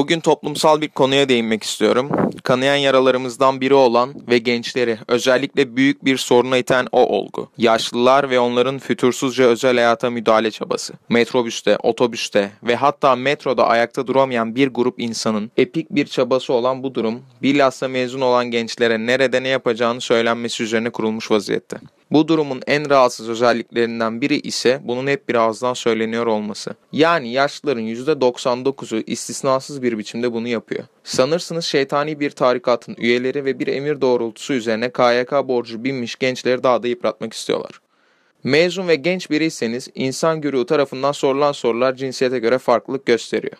Bugün toplumsal bir konuya değinmek istiyorum. Kanayan yaralarımızdan biri olan ve gençleri özellikle büyük bir soruna iten o olgu. Yaşlılar ve onların fütursuzca özel hayata müdahale çabası. Metrobüste, otobüste ve hatta metroda ayakta duramayan bir grup insanın epik bir çabası olan bu durum bilhassa mezun olan gençlere nerede ne yapacağını söylenmesi üzerine kurulmuş vaziyette. Bu durumun en rahatsız özelliklerinden biri ise bunun hep bir ağızdan söyleniyor olması. Yani yaşlıların %99'u istisnasız bir biçimde bunu yapıyor. Sanırsınız şeytani bir tarikatın üyeleri ve bir emir doğrultusu üzerine KYK borcu binmiş gençleri daha da yıpratmak istiyorlar. Mezun ve genç biriyseniz insan güruhu tarafından sorulan sorular cinsiyete göre farklılık gösteriyor.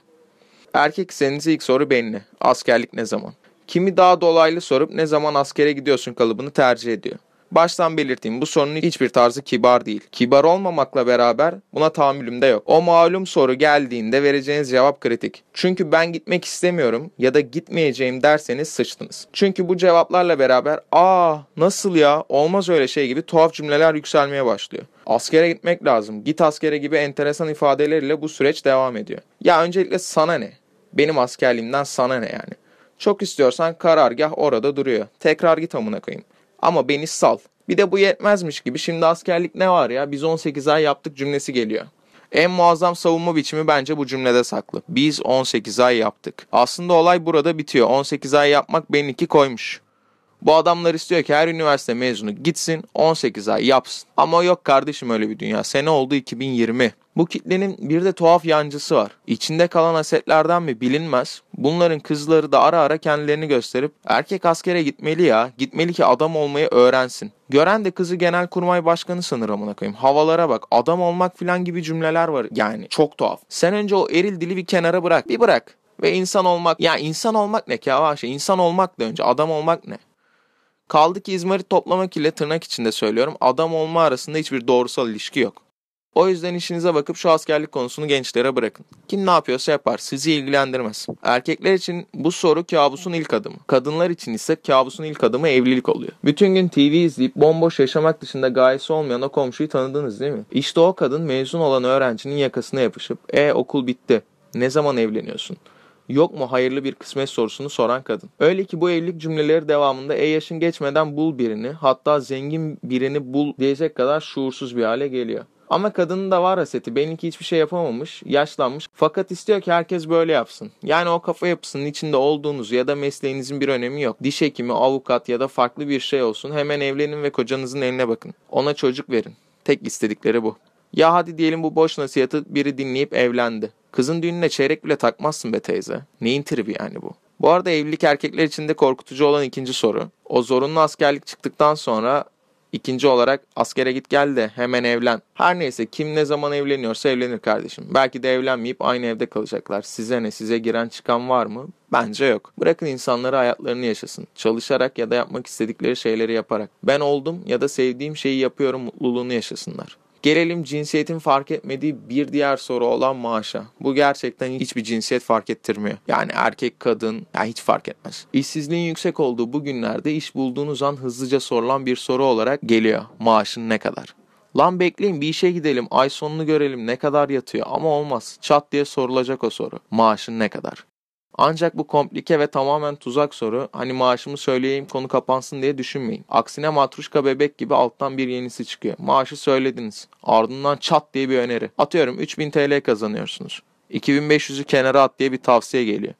Erkekseniz ilk soru belli. Askerlik ne zaman? Kimi daha dolaylı sorup ne zaman askere gidiyorsun kalıbını tercih ediyor. Baştan belirteyim bu sorunun hiçbir tarzı kibar değil. Kibar olmamakla beraber buna tahammülüm de yok. O malum soru geldiğinde vereceğiniz cevap kritik. Çünkü ben gitmek istemiyorum ya da gitmeyeceğim derseniz sıçtınız. Çünkü bu cevaplarla beraber aa nasıl ya olmaz öyle şey gibi tuhaf cümleler yükselmeye başlıyor. Askere gitmek lazım. Git askere gibi enteresan ifadelerle bu süreç devam ediyor. Ya öncelikle sana ne? Benim askerliğimden sana ne yani? Çok istiyorsan karargah orada duruyor. Tekrar git amına koyayım. Ama beni sal. Bir de bu yetmezmiş gibi şimdi askerlik ne var ya biz 18 ay yaptık cümlesi geliyor. En muazzam savunma biçimi bence bu cümlede saklı. Biz 18 ay yaptık. Aslında olay burada bitiyor. 18 ay yapmak benimki koymuş. Bu adamlar istiyor ki her üniversite mezunu gitsin 18 ay yapsın. Ama yok kardeşim öyle bir dünya. Sene oldu 2020. Bu kitlenin bir de tuhaf yancısı var. İçinde kalan asetlerden mi bilinmez. Bunların kızları da ara ara kendilerini gösterip erkek askere gitmeli ya. Gitmeli ki adam olmayı öğrensin. Gören de kızı genelkurmay başkanı sanır amına koyayım. Havalara bak. Adam olmak filan gibi cümleler var yani. Çok tuhaf. Sen önce o eril dili bir kenara bırak. Bir bırak. Ve insan olmak. Ya insan olmak ne ki? Şey, insan olmak da önce. Adam olmak ne? Kaldı ki izmarit toplamak ile tırnak içinde söylüyorum adam olma arasında hiçbir doğrusal ilişki yok. O yüzden işinize bakıp şu askerlik konusunu gençlere bırakın. Kim ne yapıyorsa yapar, sizi ilgilendirmez. Erkekler için bu soru kabusun ilk adımı. Kadınlar için ise kabusun ilk adımı evlilik oluyor. Bütün gün TV izleyip bomboş yaşamak dışında gayesi olmayan o komşuyu tanıdınız değil mi? İşte o kadın mezun olan öğrencinin yakasına yapışıp e okul bitti. Ne zaman evleniyorsun? yok mu hayırlı bir kısmet sorusunu soran kadın. Öyle ki bu evlilik cümleleri devamında e yaşın geçmeden bul birini hatta zengin birini bul diyecek kadar şuursuz bir hale geliyor. Ama kadının da var haseti. Benimki hiçbir şey yapamamış, yaşlanmış. Fakat istiyor ki herkes böyle yapsın. Yani o kafa yapısının içinde olduğunuz ya da mesleğinizin bir önemi yok. Diş hekimi, avukat ya da farklı bir şey olsun. Hemen evlenin ve kocanızın eline bakın. Ona çocuk verin. Tek istedikleri bu. Ya hadi diyelim bu boş nasihatı biri dinleyip evlendi. Kızın düğününe çeyrek bile takmazsın be teyze. Neyin tribi yani bu? Bu arada evlilik erkekler için de korkutucu olan ikinci soru. O zorunlu askerlik çıktıktan sonra ikinci olarak askere git gel de hemen evlen. Her neyse kim ne zaman evleniyorsa evlenir kardeşim. Belki de evlenmeyip aynı evde kalacaklar. Size ne size giren çıkan var mı? Bence yok. Bırakın insanları hayatlarını yaşasın. Çalışarak ya da yapmak istedikleri şeyleri yaparak. Ben oldum ya da sevdiğim şeyi yapıyorum mutluluğunu yaşasınlar. Gelelim cinsiyetin fark etmediği bir diğer soru olan maaşa. Bu gerçekten hiçbir cinsiyet fark ettirmiyor. Yani erkek, kadın ya hiç fark etmez. İşsizliğin yüksek olduğu bu günlerde iş bulduğunuz an hızlıca sorulan bir soru olarak geliyor. Maaşın ne kadar? Lan bekleyin bir işe gidelim ay sonunu görelim ne kadar yatıyor ama olmaz. Çat diye sorulacak o soru. Maaşın ne kadar? Ancak bu komplike ve tamamen tuzak soru hani maaşımı söyleyeyim konu kapansın diye düşünmeyin. Aksine matruşka bebek gibi alttan bir yenisi çıkıyor. Maaşı söylediniz. Ardından çat diye bir öneri. Atıyorum 3000 TL kazanıyorsunuz. 2500'ü kenara at diye bir tavsiye geliyor.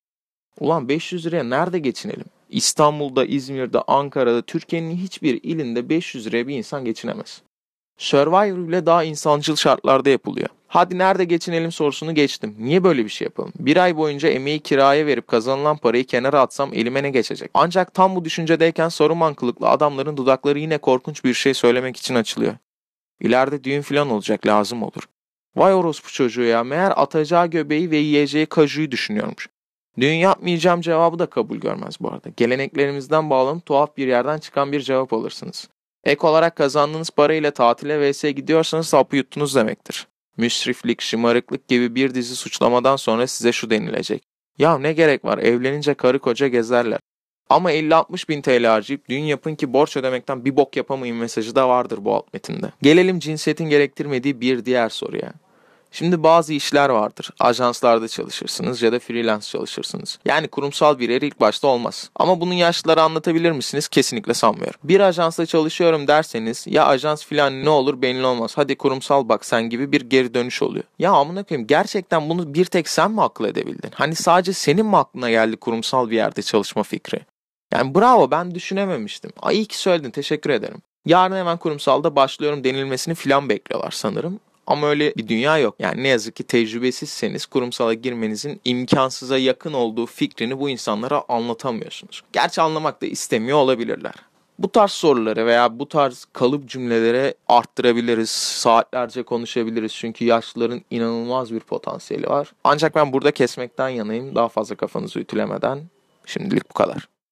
Ulan 500 liraya nerede geçinelim? İstanbul'da, İzmir'de, Ankara'da, Türkiye'nin hiçbir ilinde 500 liraya bir insan geçinemez. Survivor bile daha insancıl şartlarda yapılıyor. Hadi nerede geçinelim sorusunu geçtim. Niye böyle bir şey yapalım? Bir ay boyunca emeği kiraya verip kazanılan parayı kenara atsam elime ne geçecek? Ancak tam bu düşüncedeyken soru mankılıklı adamların dudakları yine korkunç bir şey söylemek için açılıyor. İleride düğün falan olacak lazım olur. Vay orospu çocuğu ya meğer atacağı göbeği ve yiyeceği kajuyu düşünüyormuş. Düğün yapmayacağım cevabı da kabul görmez bu arada. Geleneklerimizden bağlanıp tuhaf bir yerden çıkan bir cevap alırsınız. Ek olarak kazandığınız parayla tatile vs gidiyorsanız sapı yuttunuz demektir. Müsriflik, şımarıklık gibi bir dizi suçlamadan sonra size şu denilecek. Ya ne gerek var evlenince karı koca gezerler. Ama 50-60 bin TL harcayıp düğün yapın ki borç ödemekten bir bok yapamayın mesajı da vardır bu alt metinde. Gelelim cinsiyetin gerektirmediği bir diğer soruya. Şimdi bazı işler vardır. Ajanslarda çalışırsınız ya da freelance çalışırsınız. Yani kurumsal bir yer ilk başta olmaz. Ama bunun yaşlılara anlatabilir misiniz? Kesinlikle sanmıyorum. Bir ajansta çalışıyorum derseniz ya ajans filan ne olur belli olmaz. Hadi kurumsal bak sen gibi bir geri dönüş oluyor. Ya amına koyayım gerçekten bunu bir tek sen mi akıl edebildin? Hani sadece senin mi aklına geldi kurumsal bir yerde çalışma fikri? Yani bravo ben düşünememiştim. Ay iyi ki söyledin teşekkür ederim. Yarın hemen kurumsalda başlıyorum denilmesini filan bekliyorlar sanırım. Ama öyle bir dünya yok. Yani ne yazık ki tecrübesizseniz kurumsala girmenizin imkansıza yakın olduğu fikrini bu insanlara anlatamıyorsunuz. Gerçi anlamak da istemiyor olabilirler. Bu tarz soruları veya bu tarz kalıp cümlelere arttırabiliriz. Saatlerce konuşabiliriz. Çünkü yaşlıların inanılmaz bir potansiyeli var. Ancak ben burada kesmekten yanayım. Daha fazla kafanızı ütülemeden. Şimdilik bu kadar.